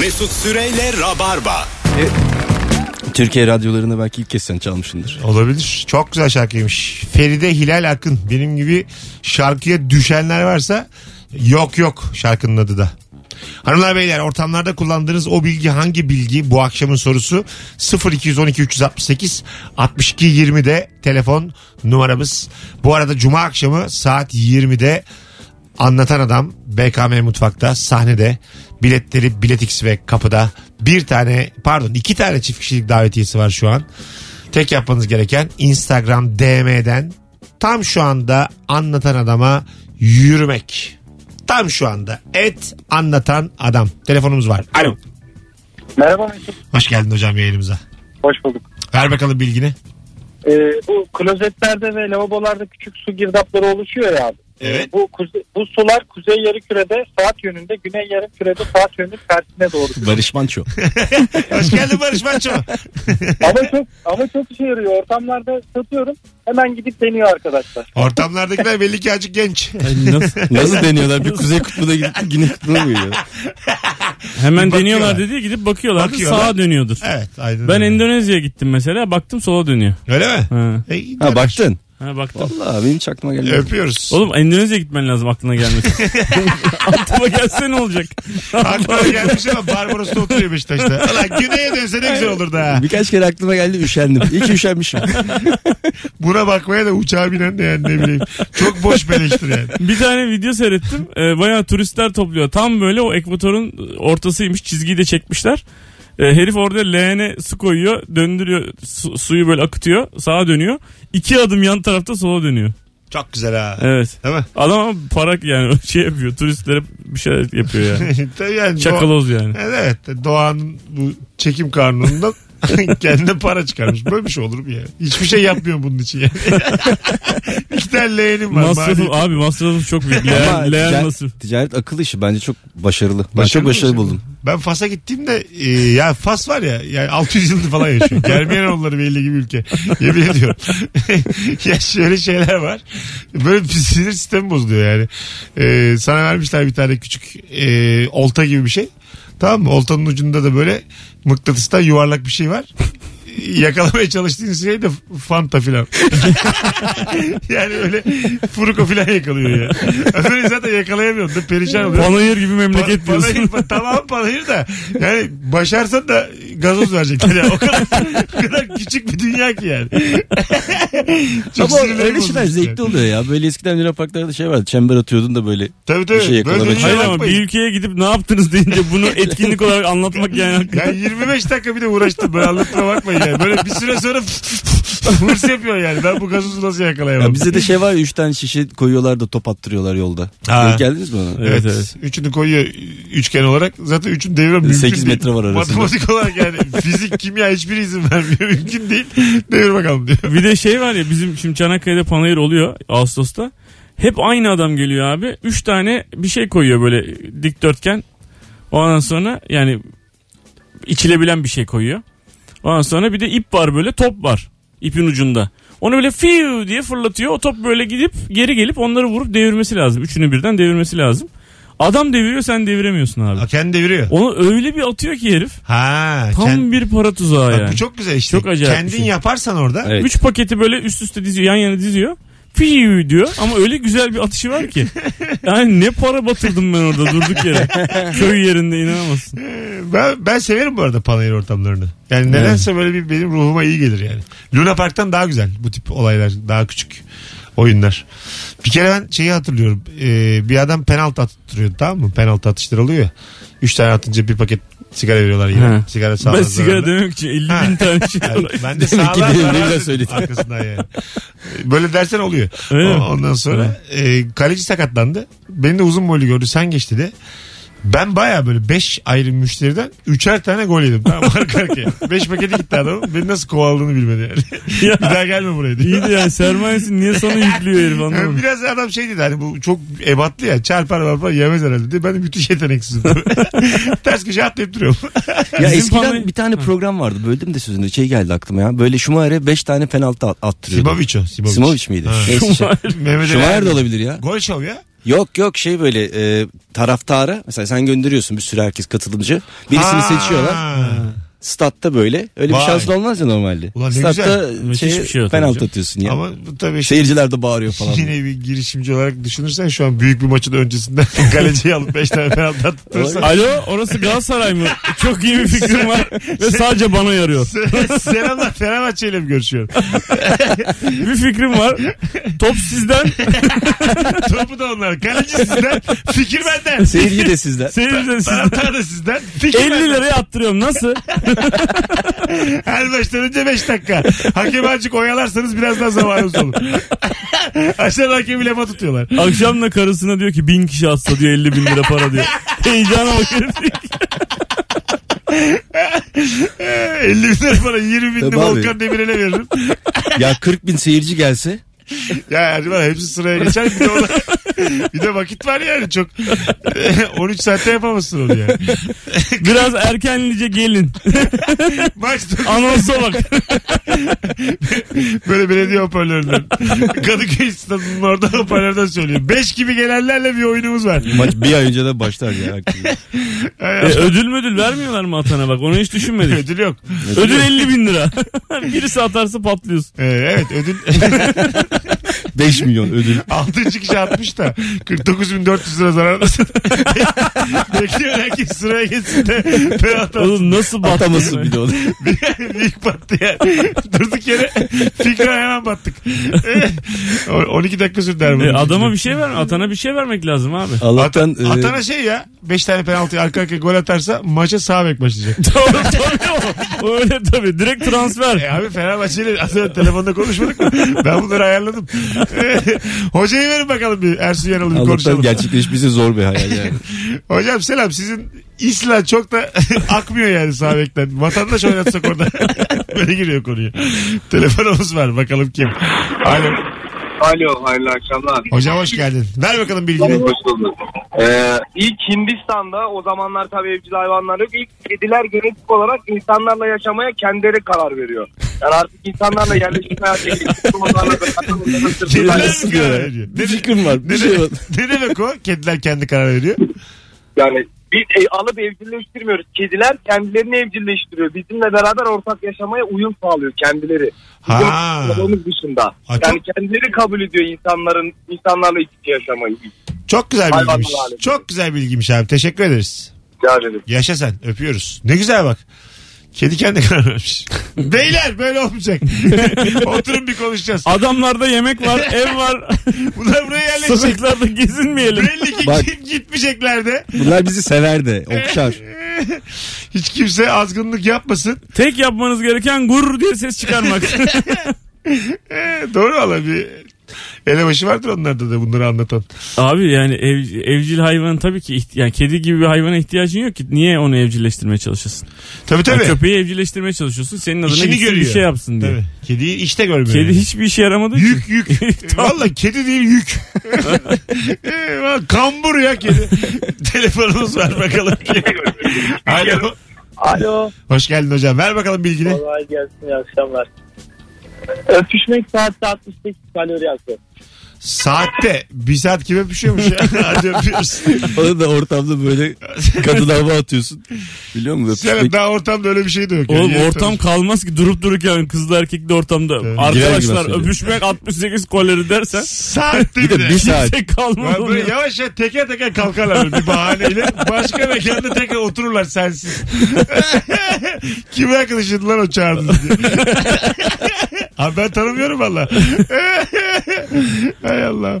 Mesut Süreyle Rabarba. Türkiye radyolarında belki ilk kez sen çalmışsındır. Olabilir. Çok güzel şarkıymış. Feride Hilal Akın. Benim gibi şarkıya düşenler varsa yok yok şarkının adı da. Hanımlar beyler ortamlarda kullandığınız o bilgi hangi bilgi bu akşamın sorusu 0212 368 62 20'de telefon numaramız. Bu arada cuma akşamı saat 20'de Anlatan Adam BKM Mutfak'ta sahnede biletleri Biletix ve kapıda bir tane pardon iki tane çift kişilik davetiyesi var şu an. Tek yapmanız gereken Instagram DM'den tam şu anda Anlatan Adam'a yürümek. Tam şu anda et anlatan adam. Telefonumuz var. Alo. Merhaba Mesut. Hoş geldin hocam yayınımıza. Hoş bulduk. Ver bakalım bilgini. Ee, bu klozetlerde ve lavabolarda küçük su girdapları oluşuyor ya abi. Evet. Ee, bu, kuze- bu sular kuzey yarı kürede saat yönünde, güney yarı kürede saat yönünün tersine doğru. Barış Manço. Hoş geldin Barış Manço. ama çok ama çok işe yarıyor. Ortamlarda satıyorum. Hemen gidip deniyor arkadaşlar. Ortamlardakiler belli ki azıcık genç. nasıl, nasıl deniyorlar? Bir kuzey kutbuna gidip güney kutbuna mı gidiyor? Hemen deniyorlar dedi gidip bakıyorlar. Bakıyorlar. Sağa dönüyordur. Evet. Aynen Ben öyle. Endonezya'ya gittim mesela baktım sola dönüyor. Öyle mi? Ha, E, Ha baktın. Ha baktım. Valla benim hiç aklıma gelmedi. Öpüyoruz. Oğlum Endonezya'ya gitmen lazım aklına gelmesin. Aklıma gelse ne olacak? Aklıma gelmiş ama Barbaros'ta oturuyor Beşiktaş'ta. Ulan güneye dönse ne güzel olurdu ha. Birkaç kere aklıma geldi üşendim. İyi ki üşenmişim. Buna bakmaya da uçağa binen de yani ne bileyim. Çok boş beleştir yani. Bir tane video seyrettim. Ee, bayağı turistler topluyor. Tam böyle o ekvatorun ortasıymış. Çizgiyi de çekmişler. Ee, herif orada leğene su koyuyor. Döndürüyor. su- suyu böyle akıtıyor. Sağa dönüyor. İki adım yan tarafta sola dönüyor. Çok güzel ha. Evet. Değil mi? Adam ama para yani şey yapıyor. Turistlere bir şey yapıyor yani. Tabii yani Çakaloz yani. Evet Doğan'ın bu çekim kanunundan kendine para çıkarmış. Böyle bir şey olur mu ya? Hiçbir şey yapmıyor bunun için yani. İki tane leğenim var. Masrafı Mali- abi masrafı çok büyük. Ama Leğen, leğen ticaret, masrafı. ticaret akıl işi bence çok başarılı. Ben Başarılı çok başarılı buldum. Ben Fas'a gittiğimde e, ya Fas var ya yani 600 yıldır falan yaşıyor. Germiyanoğulları belli gibi ülke. Yemin ediyorum. ya şöyle şeyler var. Böyle bir sinir sistemi bozuluyor yani. E, sana vermişler bir tane küçük e, olta gibi bir şey. Tamam mı? Oltanın ucunda da böyle mıknatıstan yuvarlak bir şey var. Yakalamaya çalıştığın şey de fanta filan. yani öyle furuko filan yakalıyor ya. Öbürü zaten yakalayamıyorsun da perişan oluyor. Panayır gibi memleket Pa- diyorsun. panayır- tamam panayır da yani başarsan da gazoz verecekler yani. O kadar, o kadar küçük bir dünya ki yani. Çok Ama öyle şeyler zevkli oluyor ya. Böyle eskiden Luna Parklarda şey vardı. Çember atıyordun da böyle. Tabii tabii. Bir şey yakalamak. Hayır ama bir ülkeye gidip ne yaptınız deyince bunu etkinlik olarak anlatmak yani. Yani 25 dakika bir de uğraştım. Böyle anlatmaya bakmayın yani. Böyle bir süre sonra hırs yapıyor yani. Ben bu gazozu nasıl yakalayamam? Ya bize de şey var ya 3 tane şişe koyuyorlar da top attırıyorlar yolda. Ha. Denk geldiniz mi ona? Evet, Evet, evet. Üçünü koyuyor üçgen olarak. Zaten üçün devre mümkün 8 değil. metre var arasında. Matematik olarak yani fizik, kimya hiçbir izin vermiyor. Mümkün değil. Devir bakalım diyor. Bir de şey var ya bizim şimdi Çanakkale'de panayır oluyor Ağustos'ta. Hep aynı adam geliyor abi. Üç tane bir şey koyuyor böyle dikdörtgen. Ondan sonra yani içilebilen bir şey koyuyor. Ondan sonra bir de ip var böyle top var ipin ucunda. Onu böyle fiu diye fırlatıyor. O top böyle gidip geri gelip onları vurup devirmesi lazım. Üçünü birden devirmesi lazım. Adam deviriyor sen deviremiyorsun abi. Ha, kendi deviriyor. Onu öyle bir atıyor ki herif. Ha, Tam kend- bir para tuzağı Bak yani. bu çok güzel işte. Çok acayip Kendin şey. yaparsan orada. Evet. Üç paketi böyle üst üste diziyor yan yana diziyor. Fiyu diyor ama öyle güzel bir atışı var ki. Yani ne para batırdım ben orada durduk yere. Köy yerinde inanamazsın. Ben, ben severim bu arada panayır ortamlarını. Yani nedense böyle bir benim ruhuma iyi gelir yani. Luna Park'tan daha güzel bu tip olaylar. Daha küçük oyunlar. Bir kere ben şeyi hatırlıyorum. Ee, bir adam penaltı attırıyordu tamam mı? Penaltı atışları oluyor ya. Üç tane atınca bir paket sigara veriyorlar yine. Ha. Sigara sağlar. Ben sigara zararlı. demek için 50 Ha. bin tane şey Yani ben de sağlar değil, ne zarar güzel dedim söyledin. arkasından yani. Böyle dersen oluyor. Öyle mi? Ondan sonra e, kaleci sakatlandı. Beni de uzun boylu gördü. Sen geç dedi. Ben baya böyle 5 ayrı müşteriden üçer tane gol yedim. Tamam arka arkaya. 5 paketi gitti adamın. Beni nasıl kovaladığını bilmedi yani. Ya. bir daha gelme buraya diye. İyi de yani sermayesi niye sana yüklüyor herif Yani anlamadım. biraz adam şey dedi hani bu çok ebatlı ya çarpar varpar yemez herhalde diye. Ben de müthiş yeteneksizim. Ters köşe atlayıp duruyorum. Ya eskiden panayır- bir tane program vardı. Böldüm de sözünü. Şey geldi aklıma ya. Böyle Schumacher'e 5 tane penaltı at- attırıyordu. Simovic o. Simovic. Simovic miydi? Neyse şey. Mehmet Schumacher de olabilir ya. Gol şov ya. Yok yok şey böyle e, taraftara mesela sen gönderiyorsun bir sürü herkes katılımcı. Birisini Ha. seçiyorlar. Statta böyle. Öyle Vay. bir şansın olmaz ya normalde. Ulan ne Statta Müthiş şey, bir şey penaltı atıyorsun ya. Ama bu tabii işte Seyirciler de bağırıyor falan. yine bir girişimci olarak düşünürsen şu an büyük bir maçın öncesinden kaleciyi alıp 5 tane penaltı attırırsan. Alo orası Galatasaray mı? Çok iyi bir fikrim var ve sadece bana yarıyor. Selamlar Fenerbahçe ile mi görüşüyorum? Bir fikrim var. Top sizden, Topu da onlar. Kaleci sizden. Fikir benden. Seyirci de sizden. seyirci de sizden. Taraftar da sizden. Fikir 50 benden. liraya attırıyorum. Nasıl? Her maçtan önce 5 dakika. Hakem azıcık oyalarsanız biraz daha zamanımız olur. Aşağıda hakemi lafa tutuyorlar. Akşam da karısına diyor ki bin kişi atsa diyor 50 bin lira para diyor. Heyecana bak herif. 50 bin lira para 20 bin de Tabii abi. Volkan Demirel'e veririm. ya 40 bin seyirci gelse Ya Erdoğan hepsi sıraya geçer. Bir de, ona, bir de vakit var yani çok. 13 saatte yapamazsın onu yani. Biraz erkenlice gelin. Maç Anonsa bak. böyle belediye hoparlöründen. Kadıköy stadının orada hoparlörden söylüyor. 5 gibi gelenlerle bir oyunumuz var. maç bir ay önce de başlar ya. E, ödül müdül vermiyorlar mı atana bak onu hiç düşünmedik. Ödül yok. Ödül 50 bin lira. Birisi atarsa patlıyorsun. Ee, evet ödül 5 milyon ödül. 6. kişi atmış da 49.400 lira zarardasın. Bekliyor herkes sıraya geçsin de penaltı. Oğlum nasıl battı? Atamasın bir de onu. Büyük battı yani. Durduk yere fikre hemen battık. O- 12 dakika sürdü. E, adama bir şey verme. Atana bir şey vermek lazım abi. Allah'tan Ata- e, Atana şey ya 5 tane penaltı arka arkaya gol atarsa maça sağ bek başlayacak. tabii tabii. O Öyle tabii. Direkt transfer. E abi Fenerbahçe'yle az önce telefonda konuşmadık mı? Ben bunları ayarladım. Hocayı verin bakalım bir Ersun Yanal'ı bir Allah'tan konuşalım. gerçekleşmesi zor bir hayal yani. Hocam selam sizin İsla çok da akmıyor yani sağ bekten. Vatandaş oynatsak orada. Böyle giriyor konuya. Telefonumuz var bakalım kim. Alo. Alo hayırlı akşamlar. Hocam hoş geldin. Ver bakalım bilgini. Hoş bulduk. Ee, ilk Hindistan'da o zamanlar tabii evcil hayvanlar yok. İlk kediler genetik olarak insanlarla yaşamaya kendileri karar veriyor. Yani artık insanlarla yerleşim hayatı Kediler mi karar veriyor? Ne, fikrim var. Bir ne, şey var. ne demek o? Kediler kendi karar veriyor. Yani biz e, alıp evcilleştirmiyoruz. Kediler kendilerini evcilleştiriyor. Bizimle beraber ortak yaşamaya uyum sağlıyor kendileri. Bizim Ha. onun dışında. Ha, yani çok- kendileri kabul ediyor insanların insanlarla iç içe yaşamayı. Çok güzel bilgiymiş. Çok güzel bilgiymiş abi. Teşekkür ederiz. Rica ederim. Yaşa sen. Öpüyoruz. Ne güzel bak. Kedi kendi karar vermiş. Beyler böyle olmayacak. Oturun bir konuşacağız. Adamlarda yemek var, ev var. Bunlar buraya yerleşecek. Sokaklarda gezinmeyelim. Belli ki Bak. git- gitmeyecekler de. Bunlar bizi sever de okşar. Hiç kimse azgınlık yapmasın. Tek yapmanız gereken gur diye ses çıkarmak. Ee, doğru valla bir elebaşı vardır onlarda da bunları anlatan. Abi yani ev, evcil hayvan tabii ki yani kedi gibi bir hayvana ihtiyacın yok ki. Niye onu evcilleştirmeye çalışasın? Tabii Yani tabii. köpeği evcilleştirmeye çalışıyorsun. Senin adına İşini gitsin görüyor. bir şey yapsın diye. Tabii. Kediyi işte görmüyor. Kedi yani. hiçbir işe yaramadığı için. Yük yük. Valla kedi değil yük. Ee, Kambur ya kedi. Telefonumuz var bakalım. Alo. Alo. Hoş geldin hocam. Ver bakalım bilgini. Kolay gelsin iyi akşamlar. Öpüşmek saatte 68 kalori yakıyor. Saatte. Bir saat kim öpüşüyormuş ya. Hadi öpüyoruz. Onu da ortamda böyle kadın hava atıyorsun. Biliyor musun? Sen Öpüşmek. daha ortamda öyle bir şey de yok. Oğlum Yani ortam kalmaz ki durup dururken kızlı erkekli ortamda. Evet. Arkadaşlar gibi öpüşmek 68 kalori dersen Saatte Bir de bir saat. kimse kalmaz. Ya böyle yavaş yavaş teker teker kalkarlar bir bahaneyle. Başka mekanda tekrar otururlar sensiz. Kim arkadaşıydı lan o çağırdınız diye. abi ben tanımıyorum valla. Hay Allah.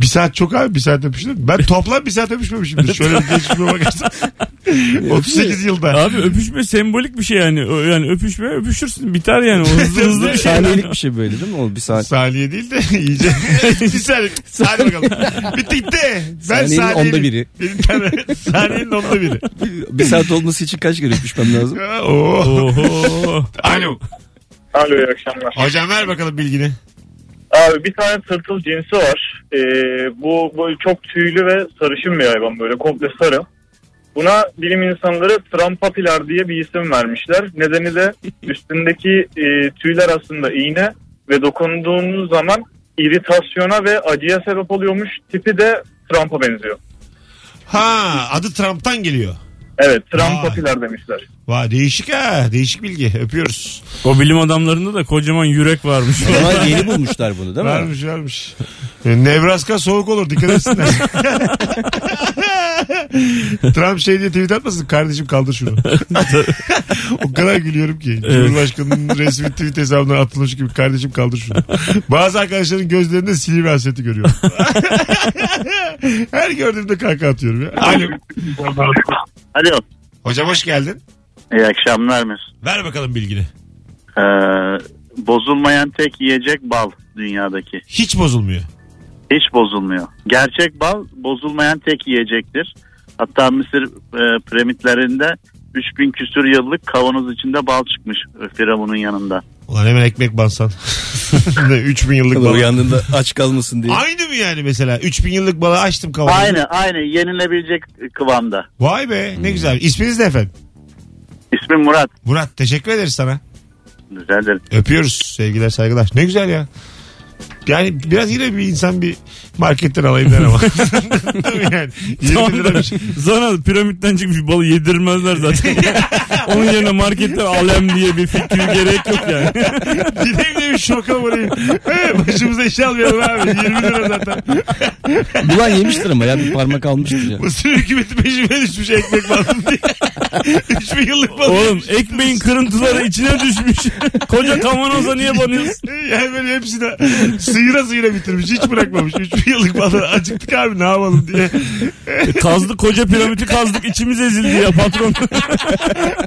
Bir saat çok abi bir saat öpüştüm. Ben toplam bir saat öpüşmemişimdir. Şöyle bir geçmişime bakarsan. 38 yılda. Abi öpüşme sembolik bir şey yani. O- Yani öpüşme öpüşürsün biter yani. O hızlı hızlı bir şey. Saniyelik bir şey böyle değil mi? O bir saat. Saniye değil de iyice. bir saniye. Hadi bakalım. Bitti gitti. Ben Saniyenin saniyenin onda biri. Benim tane saniyenin onda biri. Bir saat olması için kaç kere öpüşmem lazım? Oo. Oho. Alo. Alo iyi akşamlar. Hocam ver bakalım bilgini. Abi bir tane tırtıl cinsi var. Ee, bu böyle çok tüylü ve sarışın bir hayvan böyle komple sarı. Buna bilim insanları trampapilar diye bir isim vermişler. Nedeni de üstündeki e, tüyler aslında iğne ve dokunduğunuz zaman iritasyona ve acıya sebep oluyormuş. Tipi de Trump'a benziyor. Ha adı Trump'tan geliyor. Evet Trump Vay. papiler demişler. Vay değişik ha. Değişik bilgi. Öpüyoruz. O bilim adamlarında da kocaman yürek varmış. Ama yeni bulmuşlar bunu değil mi? Varmış varmış. E, Nebraska soğuk olur dikkat etsinler. Trump şey diye tweet atmasın kardeşim kaldır şunu. o kadar gülüyorum ki. Cumhurbaşkanının resmi tweet hesabından atılmış gibi kardeşim kaldır şunu. Bazı arkadaşların gözlerinde silivri hasreti görüyorum. Her gördüğümde kaka atıyorum ya. Alo. Alo. Hocam hoş geldin. İyi akşamlar Mesut. Ver bakalım bilgini. Ee, bozulmayan tek yiyecek bal dünyadaki. Hiç bozulmuyor. Hiç bozulmuyor. Gerçek bal bozulmayan tek yiyecektir. Hatta Mısır e, piramitlerinde 3000 küsür yıllık kavanoz içinde bal çıkmış Firavun'un yanında. Ulan hemen ekmek bansan. 3000 yıllık Tabii balı. Uyandığında aç kalmasın diye. Aynı mı yani mesela? 3000 yıllık balı açtım kavanozu. Aynı aynı yenilebilecek kıvamda. Vay be ne güzel. İsminiz ne efendim? İsmim Murat. Murat teşekkür ederiz sana. Rica ederim. Öpüyoruz sevgiler saygılar. Ne güzel ya. Yani biraz yine bir insan bir marketten alayım der ama. Değil mi yani? 20 Tamam lira bir şey. Sana piramitten çıkmış balı yedirmezler zaten. Onun yerine marketten alem diye bir fikir gerek yok yani. Gideyim de bir şoka vurayım. He, Başımıza iş almayalım abi. 20 lira zaten. Bulan yemiştir ama ya bir parmak almıştır ya. Mısır hükümeti peşime düşmüş ekmek balım diye. 3000 yıllık balı. Oğlum ekmeğin kırıntıları içine düşmüş. Koca kavanoza niye banıyorsun? Yani böyle hepsini sıyıra sıyıra bitirmiş. Hiç bırakmamış. 3000 yıllık balı. Acıktık abi ne yapalım diye. Kazdık koca piramidi kazdık içimiz ezildi ya patron.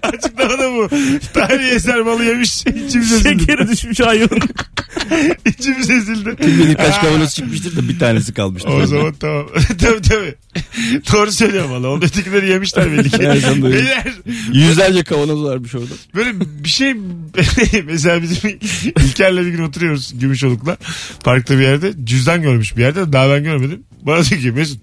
Açıklama da bu. Tarihi eser balı yemiş. İçimiz ezildi. Şekeri düşmüş hayvanın. İçimiz ezildi. Kim bilir kaç kavanoz çıkmıştır da bir tanesi kalmıştır. O zaman tamam. tabii tabii. Doğru söylüyorum valla. Onun ötekileri yemişler belli ki. Beyler Yüzlerce kavanoz varmış orada. böyle bir şey mesela bizim İlker'le bir gün oturuyoruz Gümüşoluk'la parkta bir yerde cüzdan görmüş bir yerde daha ben görmedim. Bana diyor ki Mesut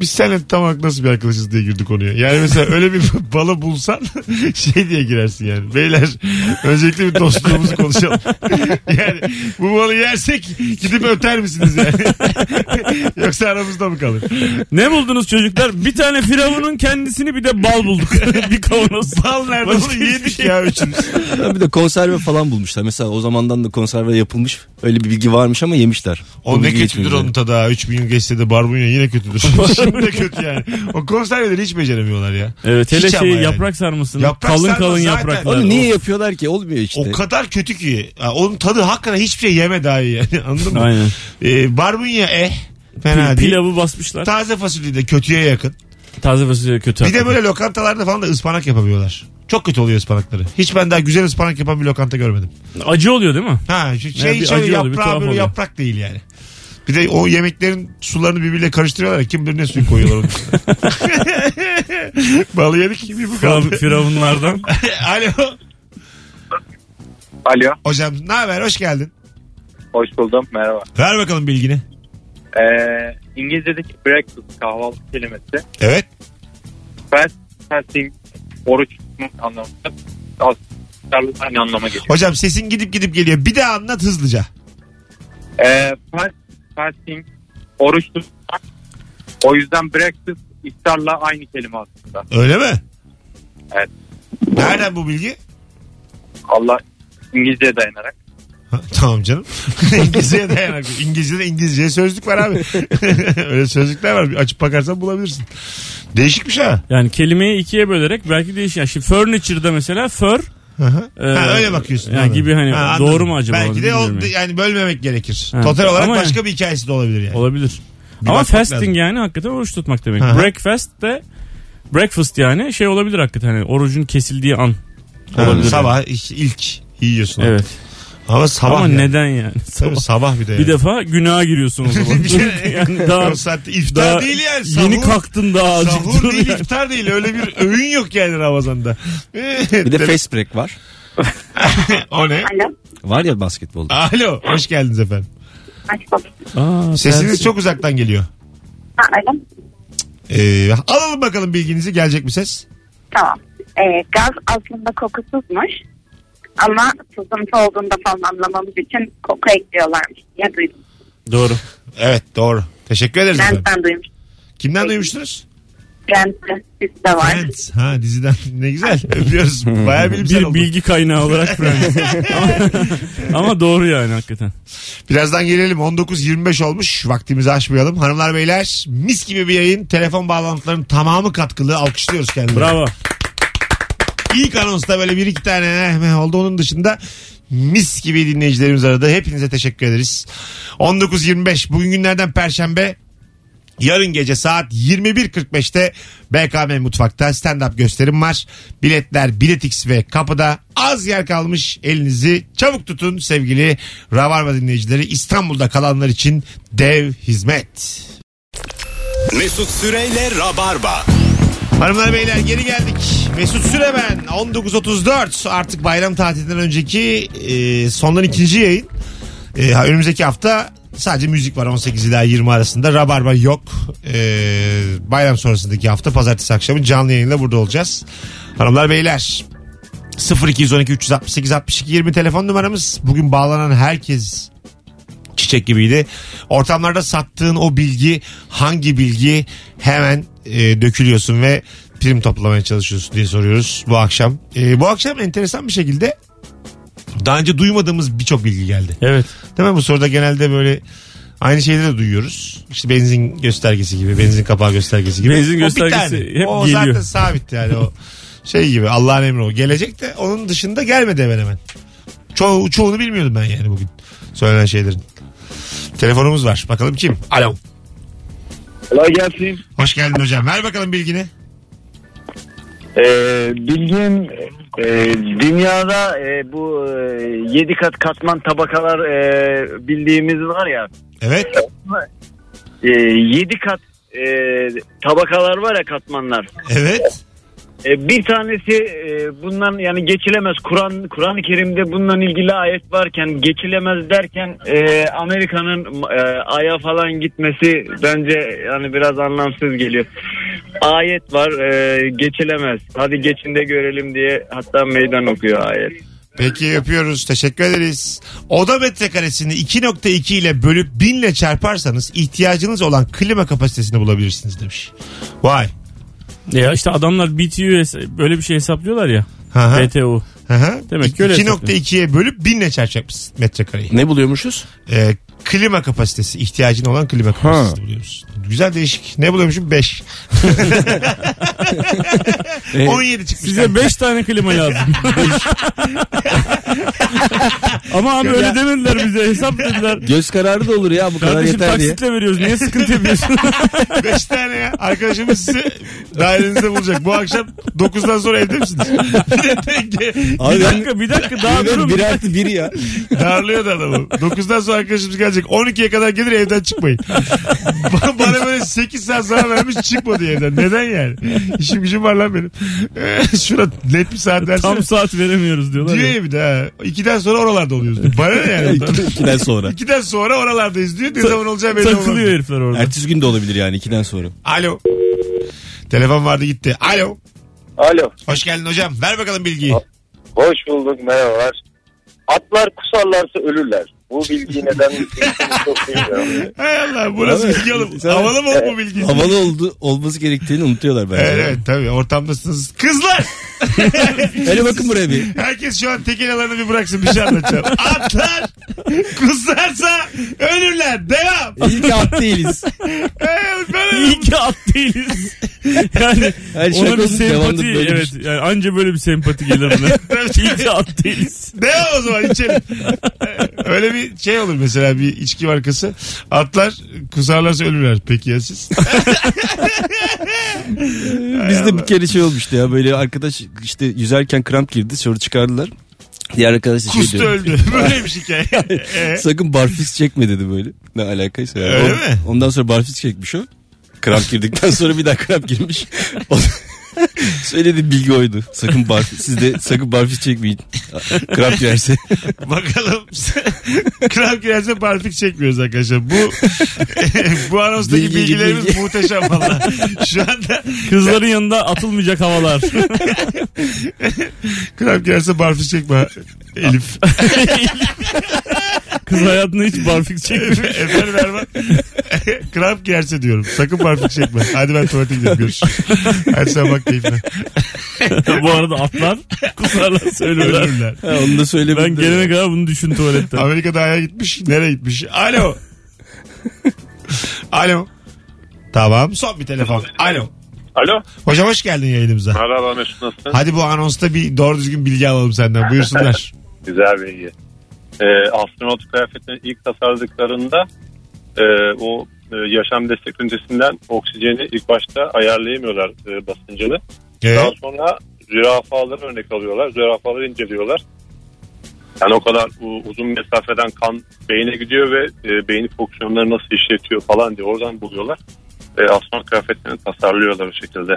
biz seninle tam olarak nasıl bir arkadaşız diye girdik konuya. Yani mesela öyle bir balı bulsan şey diye girersin yani. Beyler öncelikle bir dostluğumuzu konuşalım. yani bu balı yersek gidip öter misiniz yani? Yoksa aramızda mı kalır? Ne buldunuz çocuklar? Bir tane firavunun kendisini bir de bal bulduk. bir kavanoz. Bal nerede Başka bunu hiçbir yedik şey ya üçümüz. Bir de konserve falan bulmuşlar. Mesela o zamandan da konserve yapılmış. Öyle bir bilgi varmış ama yemişler. O Bu ne kötüdür onun tadı ha. 3000 yıl geçse de barbunya yine kötüdür. Şimdi de kötü yani. O konserveleri hiç beceremiyorlar ya. Evet hele Hiç şey yani. yaprak sarmasını. Yaprak kalın sarma kalın zaten. yapraklar. Onu niye Of. yapıyorlar ki? Olmuyor işte. O kadar kötü ki. Ha, Onun tadı hakikaten hiçbir şey yeme daha iyi yani. Anladın mı? Aynen. Ee, barbunya eh. Fena Pil- değil. Pilavı basmışlar. Taze fasulye de kötüye yakın. Taze fasulye kötü. Bir de hakikaten. böyle lokantalarda falan da ıspanak yapamıyorlar. Çok kötü oluyor ıspanakları. Hiç ben daha güzel ıspanak yapan bir lokanta görmedim. Acı oluyor değil mi? Ha şu şey bir şöyle acı oluyor, bir yaprağı tuhaf böyle oluyor. yaprak değil yani. Bir de o yemeklerin sularını birbiriyle karıştırıyorlar. Kim bilir ne suyu koyuyorlar. Balı yedik bir bu kaldı. Firav- Firavunlardan. Alo. Alo. Hocam ne haber? Hoş geldin. Hoş buldum. Merhaba. Ver bakalım bilgini. Ee, İngilizce'deki breakfast kahvaltı kelimesi Evet. fast, fasting, oruç tutmak anlamında aslında aynı anlama geliyor. Hocam sesin gidip gidip geliyor. Bir daha anlat hızlıca. Ee, fast, fasting, oruç tutmak. O yüzden breakfast iftarla aynı kelime aslında. Öyle mi? Evet. Nereden bu bilgi? Allah İngilizceye dayanarak. Ha, tamam canım. İngilizceye dayanak. İngilizce'de İngilizceye sözlük var abi. Öyle sözlükler var. Açıp bakarsan bulabilirsin. Değişikmiş ha. Yani kelimeyi ikiye bölerek belki değişik. Yani şimdi furniture'da mesela fur. Ee, ha, öyle bakıyorsun. yani anladım. gibi hani anladım. doğru mu acaba? Belki de o, yani bölmemek gerekir. Ha, Total olarak ama başka bir hikayesi de olabilir yani. olabilir. Bir Ama fasting lazım. yani hakikaten oruç tutmak demek. Aha. Breakfast de breakfast yani şey olabilir hakikaten. Hani orucun kesildiği an. Ha, olabilir. sabah ilk, ilk yiyorsun. Evet. Ama sabah Ama yani. neden yani? Tabii Sabah. sabah bir de. Bir yani. defa günaha giriyorsun o zaman. Bir yani daha, o saatte iftar daha değil yani. yeni Sahur- kalktın daha Sahur acıktın. değil iftar değil. Öyle bir öğün yok yani Ramazan'da. Bir de face break var. o ne? Alo. Var ya basketbolda. Alo. Hoş geldiniz efendim. Aç bak. Aa, Sesiniz tersi. çok uzaktan geliyor. Ha, alo. Ee, alalım bakalım bilginizi. Gelecek mi ses? Tamam. Ee, gaz aslında kokusuzmuş. Ama sızıntı olduğunda falan anlamamız için koku ekliyorlarmış. Ya duydum. Doğru. Evet doğru. Teşekkür ederiz Ben, efendim. ben duymuştum. Kimden duymuştunuz? Prens'te de var. Friends. Ha diziden ne güzel. Öpüyoruz. Bayağı bilimsel Bir oldu. bilgi kaynağı olarak Friends. ama, ama doğru yani hakikaten. Birazdan gelelim 19.25 olmuş vaktimizi aşmayalım. Hanımlar beyler mis gibi bir yayın. Telefon bağlantılarının tamamı katkılı. Alkışlıyoruz kendilerini. Bravo. İlk anonsta böyle bir iki tane eh, oldu. Onun dışında mis gibi dinleyicilerimiz aradı. Hepinize teşekkür ederiz. 19.25 bugün günlerden perşembe. Yarın gece saat 21.45'te BKM Mutfak'ta stand-up gösterim var. Biletler Biletix ve kapıda az yer kalmış. Elinizi çabuk tutun sevgili Ravarva dinleyicileri. İstanbul'da kalanlar için dev hizmet. Mesut Süreyle Rabarba. Hanımlar beyler geri geldik. Mesut Süre ben. 19.34 artık bayram tatilinden önceki e, sondan ikinci yayın. E, önümüzdeki hafta sadece müzik var 18 ila 20 arasında. Rabarba yok. E, bayram sonrasındaki hafta pazartesi akşamı canlı yayınla burada olacağız. Hanımlar beyler 0212 368 62 20 telefon numaramız. Bugün bağlanan herkes çiçek gibiydi. Ortamlarda sattığın o bilgi hangi bilgi hemen e, dökülüyorsun ve prim toplamaya çalışıyorsun diye soruyoruz bu akşam. E, bu akşam enteresan bir şekilde daha önce duymadığımız birçok bilgi geldi. Evet. Değil mi? Bu soruda genelde böyle aynı şeyleri de duyuyoruz. İşte benzin göstergesi gibi, benzin kapağı göstergesi gibi. Benzin O bir göstergesi tane. hep o geliyor. zaten sabit yani o şey gibi Allah'ın emri o. Gelecek de onun dışında gelmedi hemen hemen. Ço çoğunu bilmiyordum ben yani bugün söylenen şeylerin. Telefonumuz var. Bakalım kim? Alo. Kolay gelsin. Hoş geldin hocam. Ver bakalım bilgini. Ee, bildiğim e, dünyada e, bu e, yedi kat katman tabakalar e, bildiğimiz var ya Evet. e, yedi kat e, tabakalar var ya katmanlar. Evet. E, bir tanesi e, bundan yani geçilemez. Kur'an Kur'an-ı Kerim'de bununla ilgili ayet varken geçilemez derken e, Amerika'nın aya falan gitmesi bence yani biraz anlamsız geliyor. Ayet var geçilemez. Hadi geçin de görelim diye hatta meydan okuyor ayet. Peki yapıyoruz. Teşekkür ederiz. Oda metrekaresini 2.2 ile bölüp 1000 ile çarparsanız ihtiyacınız olan klima kapasitesini bulabilirsiniz demiş. Vay. Ya işte adamlar BTU böyle bir şey hesaplıyorlar ya. Hı hı. BTU. Hı hı. Demek ki öyle 2.2'ye bölüp 1000 ile çarpacakmışsın metrekareyi. Ne buluyormuşuz? Ee, klima kapasitesi. ihtiyacın olan klima kapasitesini buluyoruz. Güzel değişik. Ne buluyormuşum? 5. Ee, 17 çıkmış. Size 5 tane klima lazım. Ama abi öyle demediler bize hesap dediler. Göz kararı da olur ya bu kadar Kardeşim yeter diye. taksitle veriyoruz. Niye sıkıntı yapıyorsun? 5 tane ya. Arkadaşımız sizi dairenizde bulacak. Bu akşam 9'dan sonra evde misiniz? Bir de denge- bir dakika bir dakika daha durun. bir artı bir ya. Darlıyor da adamı. 9'dan sonra arkadaşımız gelecek. 12'ye kadar gelir evden çıkmayın. Ba- Bana böyle 8 saat sonra vermiş çıkmadı evden. Neden yani? İşim gücüm var lan benim. Şuna net bir saat versene. Tam saat veremiyoruz diyorlar Diyor ya. bir daha. 2'den sonra oralarda oluyoruz. diyor. Bana ne yani? İki- İkiden sonra. 2'den sonra oralardayız diyor. Ne zaman olacağı belli olmaz. Takılıyor herifler orada. Ertesi gün de olabilir yani ikiden sonra. Alo. Telefon vardı gitti. Alo. Alo. Hoş geldin hocam. Ver bakalım bilgiyi. Hoş bulduk merhabalar. Atlar kusarlarsa ölürler. Bu bilgiyi neden çok bilmiyorum. Hay Allah bu nasıl Abi, bilgi oğlum? sen- Havalı mı bu bilgi? Havalı oldu, olması gerektiğini unutuyorlar bence. Evet, evet tabii ortamdasınız. Kızlar! Hele bakın buraya bir. Herkes şu an tekelalarını bir bıraksın bir şey anlatacağım. Atlar kusarsa ölürler. Devam. İyi ki at değiliz. Böyle- İyi ki at değiliz. yani Her ona bir şakanın sempati böyle bir evet. şey. Yani anca böyle bir sempati gelir ona. İyi ki at değiliz. Devam o zaman içelim. Ee, Öyle bir şey olur mesela bir içki markası. Atlar kusarlarsa ölürler. Peki ya siz? Bizde bir kere şey olmuştu ya böyle arkadaş işte yüzerken kramp girdi sonra çıkardılar. Diğer arkadaş da şey Kustu diyor. öldü. Böyleymiş hikaye. Ee, Sakın barfiks çekme dedi böyle. Ne alakaysa yani. Öyle mi? Ondan sonra barfiks çekmiş o. Kramp girdikten sonra bir daha kramp girmiş. Söylediğim bilgi oydu. Sakın barfiks. Siz de sakın barfiks çekmeyin. Kramp yerse. Bakalım. Kral girerse barfik çekmiyoruz arkadaşlar. Bu bu anonstaki Bilgi, bilgilerimiz bilgi. muhteşem valla. Şu anda Kızların yanında atılmayacak havalar. kral girerse barfik çekme Elif. Kız hayatında hiç barfix çekmiyor. Efendim Erman. Kramp giyerse diyorum. Sakın parfüm çekme. Hadi ben tuvalete gidiyorum. Görüşürüz. Hadi sen bak keyfine. Bu arada atlar kusarlar söylüyorlar. Ölürler. Ha, onu da söylemedim. Ben gelene kadar bunu düşün tuvalette. Amerika'da aya gitmiş. Nereye gitmiş? Alo. Alo. Tamam. Son bir telefon. Alo. Alo. Hocam hoş geldin yayınımıza. Merhaba Mesut nasılsın? Hadi bu anonsta bir doğru düzgün bilgi alalım senden. Buyursunlar. Güzel bilgi. Ee, astronot kıyafetini ilk tasarladıklarında e, o e, yaşam destek ünitesinden oksijeni ilk başta ayarlayamıyorlar e, basıncını. Daha Evet. sonra zürafaları örnek alıyorlar. Zürafaları inceliyorlar. Yani o kadar uzun mesafeden kan beyne gidiyor ve e, beynin fonksiyonları nasıl işletiyor falan diye oradan buluyorlar. E, astronot kıyafetlerini tasarlıyorlar o şekilde.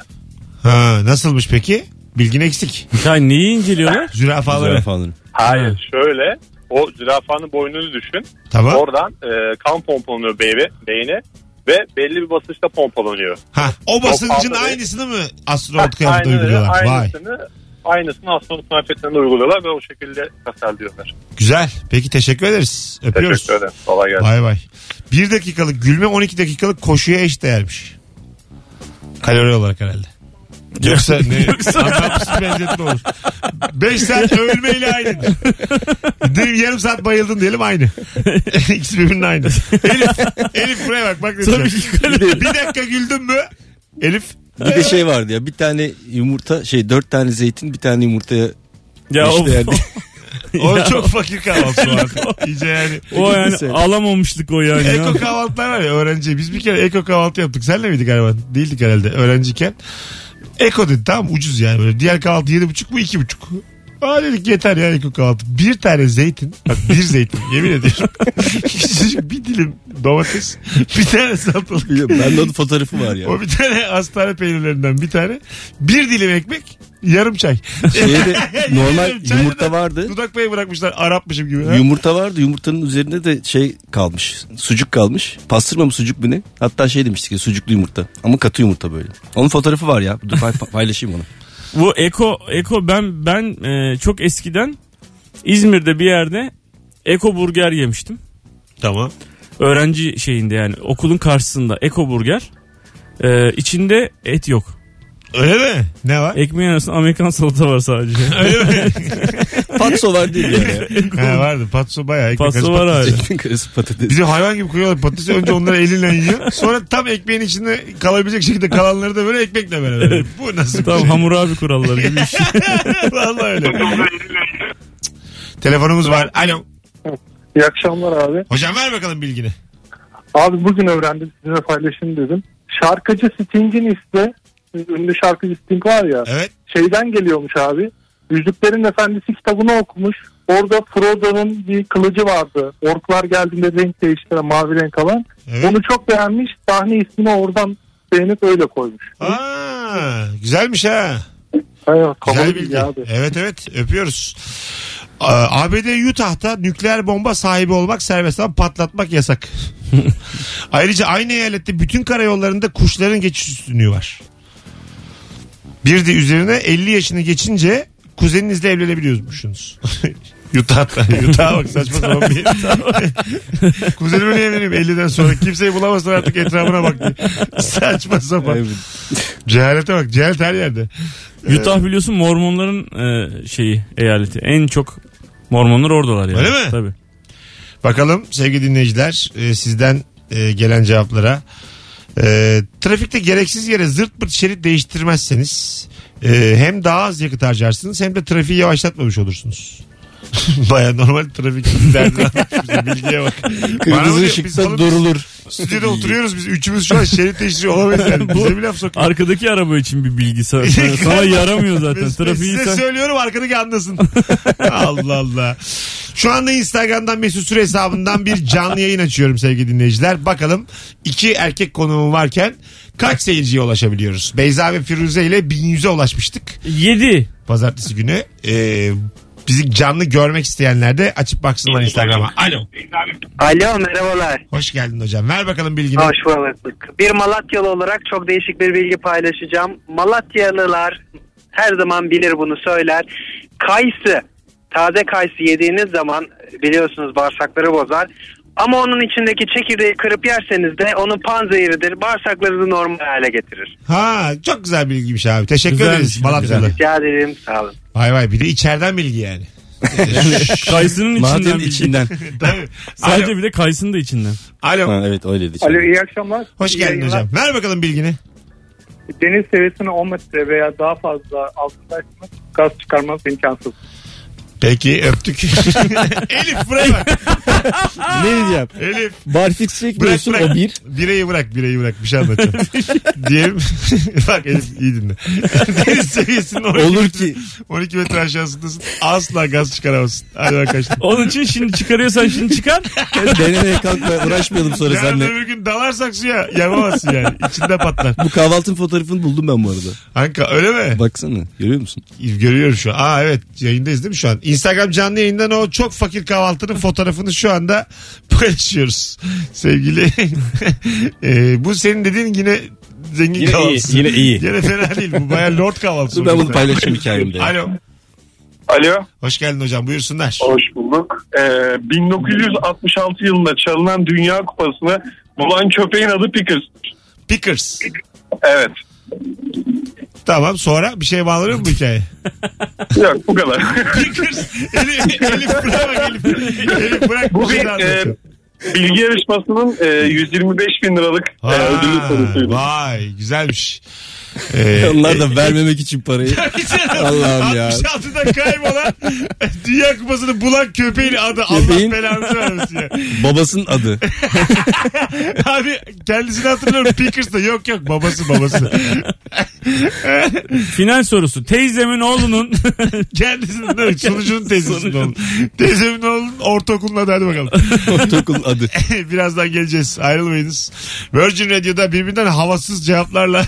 Ha, nasılmış peki? Bilgin eksik. Ya neyi inceliyorlar? Zürafaları. Zürafaları. Hayır şöyle o zürafanın boynunu düşün. Tamam. Oradan e, kan pompalanıyor beyne, beyne ve belli bir basınçta pompalanıyor. Ha, o basıncın aynısını mı astronot öyle. uyguluyorlar? Vay. Aynısını, aynısını astronot kıyafetlerinde uyguluyorlar ve o şekilde tasarlıyorlar. Güzel. Peki teşekkür ederiz. Öpüyoruz. Teşekkür ederim. Kolay gelsin. Vay vay. Bir dakikalık gülme 12 dakikalık koşuya eş değermiş. Kalori olarak herhalde. Yoksa ne? Anlatmışsın benzetin olur. 5 saat övülmeyle aynı. Diyelim yarım saat bayıldın diyelim aynı. İkisi birbirinin aynı. Elif, Elif buraya bak bak ne Tabii diyeceğim. Bir dakika güldün mü? Elif Bir de şey vardı ya bir tane yumurta şey dört tane zeytin bir tane yumurtaya Ya o, eşdeğer diye. o Ya. çok fakir kahvaltısı vardı. İyice yani. o yani Sen- alamamışlık o yani. Eko kahvaltılar var ya öğrenci. Biz bir kere eko kahvaltı yaptık. Senle miydik galiba? Değildik herhalde öğrenciyken. Eko dedi tamam ucuz yani böyle. Diğer kahvaltı yedi buçuk bu iki buçuk. Aa dedik yeter ya eko kahvaltı. Bir tane zeytin. Bak bir zeytin yemin ediyorum. Bir dilim domates. Bir tane salatalık. Bende onun fotoğrafı var ya. O bir tane hastane peynirlerinden bir tane. Bir dilim ekmek. Yarım çay. Şeyde normal Yarım çay yumurta vardı. Dudak payı bırakmışlar Arapmışım gibi. ha? Yumurta vardı. Yumurtanın üzerinde de şey kalmış. Sucuk kalmış. Pastırma mı sucuk mu ne? Hatta şey demiştik ya sucuklu yumurta. Ama katı yumurta böyle. Onun fotoğrafı var ya. Dur pay- paylaşayım onu. Bu Eko Eko ben ben e, çok eskiden İzmir'de bir yerde Eko burger yemiştim. Tamam. Öğrenci şeyinde yani okulun karşısında Eko burger. E, içinde et yok. Öyle mi? Ne var? Ekmeğin arasında Amerikan salata var sadece. Öyle mi? Patso var değil ya. He vardı. Patso bayağı. ekmek Patso arası var patates. Bizi hayvan gibi koyuyorlar patatesi. Önce onları elinle yiyor. Sonra tam ekmeğin içinde kalabilecek şekilde kalanları da böyle ekmekle beraber. Bu nasıl bir Tam şey? Hammurabi kuralları gibi bir şey. Vallahi öyle. Telefonumuz var. Alo. İyi akşamlar abi. Hocam ver bakalım bilgini. Abi bugün öğrendim sizinle paylaşayım dedim. Şarkıcı Sting'in ismi ünlü şarkıcı Sting var ya Evet. şeyden geliyormuş abi. Yüzüklerin Efendisi kitabını okumuş. Orada Frodo'nun bir kılıcı vardı. Orklar geldiğinde renk değiştiren mavi renk alan. Evet. Onu çok beğenmiş. Sahne ismini oradan beğenip öyle koymuş. Aa, güzelmiş ha. Evet, Güzel bilgi. bilgi abi. Evet evet öpüyoruz. ABD Utah'ta nükleer bomba sahibi olmak serbest ama patlatmak yasak. Ayrıca aynı eyalette bütün karayollarında kuşların geçiş üstünlüğü var. Bir de üzerine 50 yaşını geçince kuzeninizle evlenebiliyormuşsunuz. Utah'ta. Utah'a bak saçma sapan bir. Kuzenimle evleneyim 50'den sonra. Kimseyi bulamazsan artık etrafına bak diye. Saçma sapan. Evet. Cehalete bak. Cehalet her yerde. Utah biliyorsun Mormonların e, şeyi eyaleti. En çok Mormonlar oradalar yani. Öyle mi? Tabii. Bakalım sevgili dinleyiciler e, sizden e, gelen cevaplara. E, trafikte gereksiz yere zırt pırt şerit değiştirmezseniz e, hem daha az yakıt harcarsınız hem de trafiği yavaşlatmamış olursunuz. Baya normal trafik derdi anlatmış. Bilgiye bak. Bana mı Kırmızı diyor, biz ışıkta durulur. Stüdyoda oturuyoruz biz. Üçümüz şu an şerit değiştiriyor olamayız yani. Bu- Bize bir laf sokuyor. Arkadaki araba için bir bilgi sana, sana, sana yaramıyor zaten. Biz- biz Trafiği size sen... söylüyorum arkadaki anlasın. Allah Allah. Şu anda Instagram'dan Mesut Süre hesabından bir canlı yayın açıyorum sevgili dinleyiciler. Bakalım iki erkek konuğum varken kaç seyirciye ulaşabiliyoruz? Beyza ve Firuze ile 1100'e ulaşmıştık. 7. Pazartesi günü. Ee, bizi canlı görmek isteyenler de açıp baksınlar Instagram'a. Alo. Alo merhabalar. Hoş geldin hocam. Ver bakalım bilgini. Hoş bulduk. Bir Malatyalı olarak çok değişik bir bilgi paylaşacağım. Malatyalılar her zaman bilir bunu söyler. Kayısı taze kayısı yediğiniz zaman biliyorsunuz bağırsakları bozar. Ama onun içindeki çekirdeği kırıp yerseniz de onun panzehiridir. Bağırsaklarınızı normal hale getirir. Ha çok güzel bilgiymiş abi. Teşekkür Güzelmiş, ederiz Malatyalı. Rica ederim. Sağ olun. Vay vay bir de içeriden bilgi yani. Kayısının içinden. Bilgi. içinden. Tabii. Sadece Alo. bir de kayısının da içinden. Alo. Ha, evet öyleydi. Alo iyi akşamlar. Hoş İyi geldin yayınlar. hocam. Ver bakalım bilgini. Deniz seviyesine 10 metre veya daha fazla altındaysanız gaz çıkarmanız imkansız. Peki öptük. Elif buraya bak. ne diyeceğim? Elif. Barfix Bırak çekmiyorsun bırak. o bir. Bireyi bırak bireyi bırak bir şey anlatacağım. Diyelim. bak Elif iyi dinle. Deniz seviyesinin 12, Olur ki. 12 metre aşağısındasın. Asla gaz çıkaramazsın. Hadi arkadaşlar. Onun için şimdi çıkarıyorsan şimdi çıkar. Denemeye kalkma uğraşmayalım sonra Yarın seninle. öbür gün dalarsak suya yapamazsın yani. İçinde patlar. Bu kahvaltının fotoğrafını buldum ben bu arada. Anka öyle mi? Baksana görüyor musun? Görüyorum şu an. Aa evet yayındayız değil mi şu an? Instagram canlı yayından o çok fakir kahvaltının fotoğrafını şu anda paylaşıyoruz. Sevgili. Ee, bu senin dediğin yine zengin Yine iyi, kahvaltısı. yine iyi. Yine fena değil. Bu baya lord kahvaltısı. Ben bunu paylaşayım hikayemde. Alo. Alo. Hoş geldin hocam buyursunlar. Hoş bulduk. Ee, 1966 yılında çalınan Dünya Kupası'nı bulan köpeğin adı Pickers. Pickers. Evet. Tamam sonra bir şey bağlanıyor mu bu hikaye? Yok bu kadar. Pickers. Elif, Elif bırak Elif. Elif bırak Bu bir şey bir e, bilgi yarışmasının e, 125 bin liralık e, ödülü sorusuydu. Vay güzelmiş. Ee, Onlar da vermemek için parayı. Allah'ım ya. 66'da kaybolan Dünya Kupası'nı bulan köpeğin adı Allah Köpeğin- belanı vermesin ya. Babasının adı. Abi kendisini hatırlıyorum Pickers'ta yok yok babası babası. Final sorusu. Teyzemin oğlunun Kendisinin değil mi? Sunucunun teyzesinin oğlu. Teyzemin oğlunun ortaokulun adı hadi bakalım. Ortaokulun adı. Birazdan geleceğiz ayrılmayınız. Virgin Radio'da birbirinden havasız cevaplarla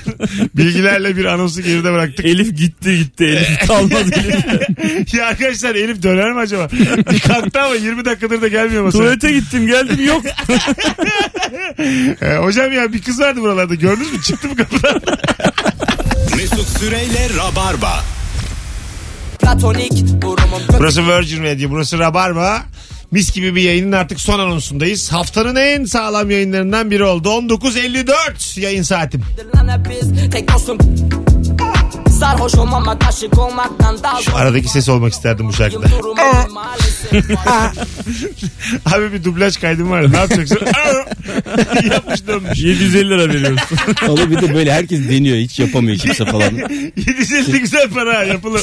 bilgilerle bir anonsu geride bıraktık. Elif gitti gitti. Elif kalmadı Elif. ya arkadaşlar Elif döner mi acaba? Kalktı ama 20 dakikadır da gelmiyor masaya. Tuvalete gittim geldim yok. Ee, hocam ya bir kız vardı buralarda gördünüz mü? Çıktı mı kapıdan? Mesut Süreyle Rabarba. Burası Virgin Radio, burası Rabarba. Mis gibi bir yayının artık son anonsundayız. Haftanın en sağlam yayınlarından biri oldu. 19.54 yayın saatim. Kötüdür lan hep biz Tek dostum Sarhoş olmamak aşık olmaktan daha zor Aradaki ses olmak isterdim bu şarkıda. Abi bir dublaj kaydım var. Ne yapacaksın? Yapmış dönmüş. 750 lira veriyorsun. Ama bir de böyle herkes deniyor hiç yapamıyor kimse falan. 750 güzel para ha, yapılır.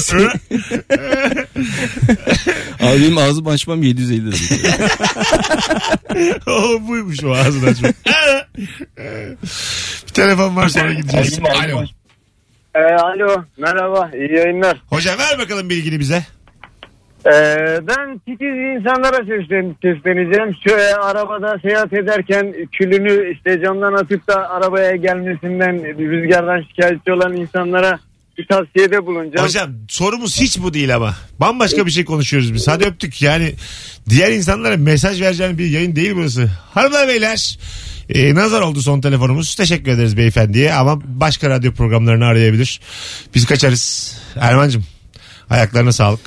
Abi benim ağzım açmam 750 lira. o buymuş o ağzını açmak. bir telefon var sonra gideceğiz. Alo. Ee, alo merhaba iyi yayınlar. Hocam ver bakalım bilgini bize. Ee, ben titiz insanlara seslen, sesleneceğim. Şöyle arabada seyahat ederken külünü işte camdan atıp da arabaya gelmesinden rüzgardan şikayetçi olan insanlara bir tavsiyede bulunacağım. Hocam sorumuz hiç bu değil ama. Bambaşka bir şey konuşuyoruz biz. Hadi öptük. Yani diğer insanlara mesaj vereceğin bir yayın değil burası. Hanımlar beyler. E, nazar oldu son telefonumuz. Teşekkür ederiz beyefendiye ama başka radyo programlarını arayabilir. Biz kaçarız. Erman'cığım ayaklarına sağlık.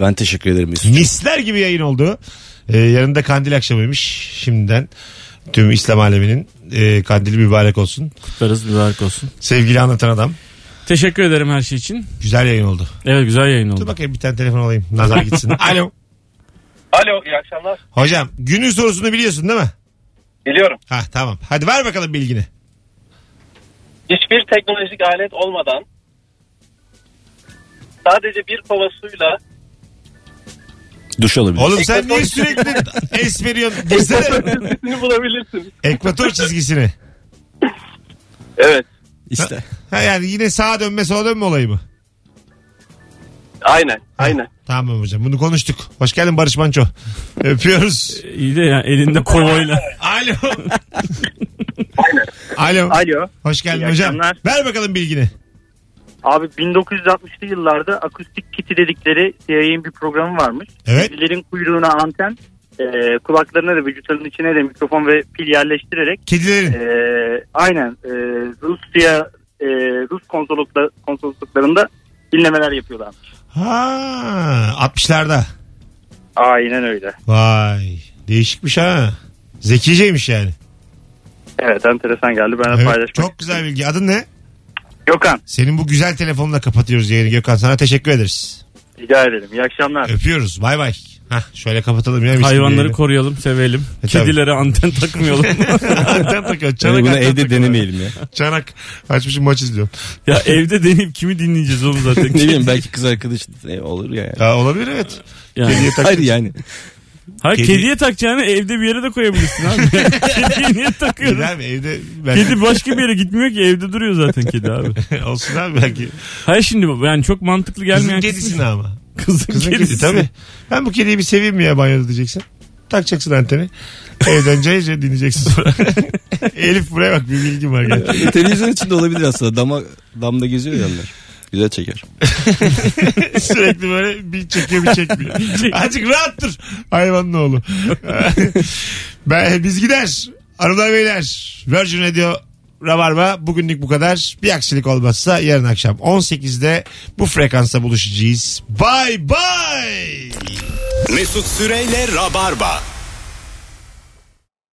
Ben teşekkür ederim Mesut. Misler gibi yayın oldu. E, yarın da kandil akşamıymış. Şimdiden tüm İslam aleminin e, kandili mübarek olsun. Kutlarız mübarek olsun. Sevgili anlatan adam. Teşekkür ederim her şey için. Güzel yayın oldu. Evet güzel yayın Dur oldu. bakayım bir tane telefon alayım. Nazar gitsin. Alo. Alo iyi akşamlar. Hocam günün sorusunu biliyorsun değil mi? Biliyorum. Ha tamam. Hadi ver bakalım bilgini. hiçbir teknolojik alet olmadan sadece bir kova suyla Duş alabilir. Oğlum sen niye sürekli es veriyorsun? Girsene. çizgisini bulabilirsin. Ekvator çizgisini. Evet. İşte. Ha yani yine sağa dönme sola dönme olayı mı? Aynen. Aynen. Tamam hocam bunu konuştuk. Hoş geldin Barış Manço. Öpüyoruz. İyi de ya elinde kovayla. Alo. Alo. Alo. Hoş geldin İyi hocam. akşamlar. Ver bakalım bilgini. Abi 1960'lı yıllarda akustik kiti dedikleri CIA'nin bir programı varmış. Evet. Kedilerin kuyruğuna anten, e, kulaklarına da vücutlarının içine de mikrofon ve pil yerleştirerek Kedilerin. e, aynen e, Rusya e, Rus konsoloslukla, konsolosluklarında dinlemeler yapıyorlar. Ha 60'larda. Aynen öyle. Vay. Değişikmiş ha. Zekiceymiş yani. Evet enteresan geldi. Ben de Evet, paylaşmak çok güzel bilgi. Adın ne? Gökhan Senin bu güzel telefonla kapatıyoruz yayını Gökhan. Sana teşekkür ederiz. rica ederim. İyi akşamlar. Öpüyoruz. Bay bay. Hah, şöyle kapatalım ya. Hayvanları koruyalım, sevelim. E, tabii. Kedilere anten takmayalım. Anten takıyor. Yani Çanak bunu anten evde takıyor. denemeyelim ya. Çanak. Açmışım maç izliyorum. ya evde deneyip kimi dinleyeceğiz oğlum zaten. ne bileyim belki kız arkadaş e, olur ya. Yani. Ya olabilir evet. Yani. Kediye tak- Hayır yani. Hayır Kedi- kediye takacağını evde bir yere de koyabilirsin abi. Kediye niye takıyorsun? Mi? Evde ben... Kedi başka bir yere gitmiyor ki evde duruyor zaten kedi abi. Olsun abi belki. Hayır şimdi bu- yani çok mantıklı Kızın gelmeyen kedisini ama. Kızın, Kızın kedisi. kedisi tabii. Ben bu kediyi bir seveyim mi ya banyoda diyeceksin. Takacaksın anteni. Evden cayır cayır dinleyeceksin sonra. Elif buraya bak bir bilgim var. Gel. E, televizyon içinde olabilir aslında. Dama, damda geziyor ya onlar. Güzel çeker. Sürekli böyle bir çekiyor bir çekmiyor. Azıcık rahat dur. Hayvanın oğlu. ben, biz gider. Hanımlar beyler. Virgin Radio Rabarba bugünlük bu kadar. Bir aksilik olmazsa yarın akşam 18'de bu frekansta buluşacağız. Bye bye. Mesut Süreyle Rabarba.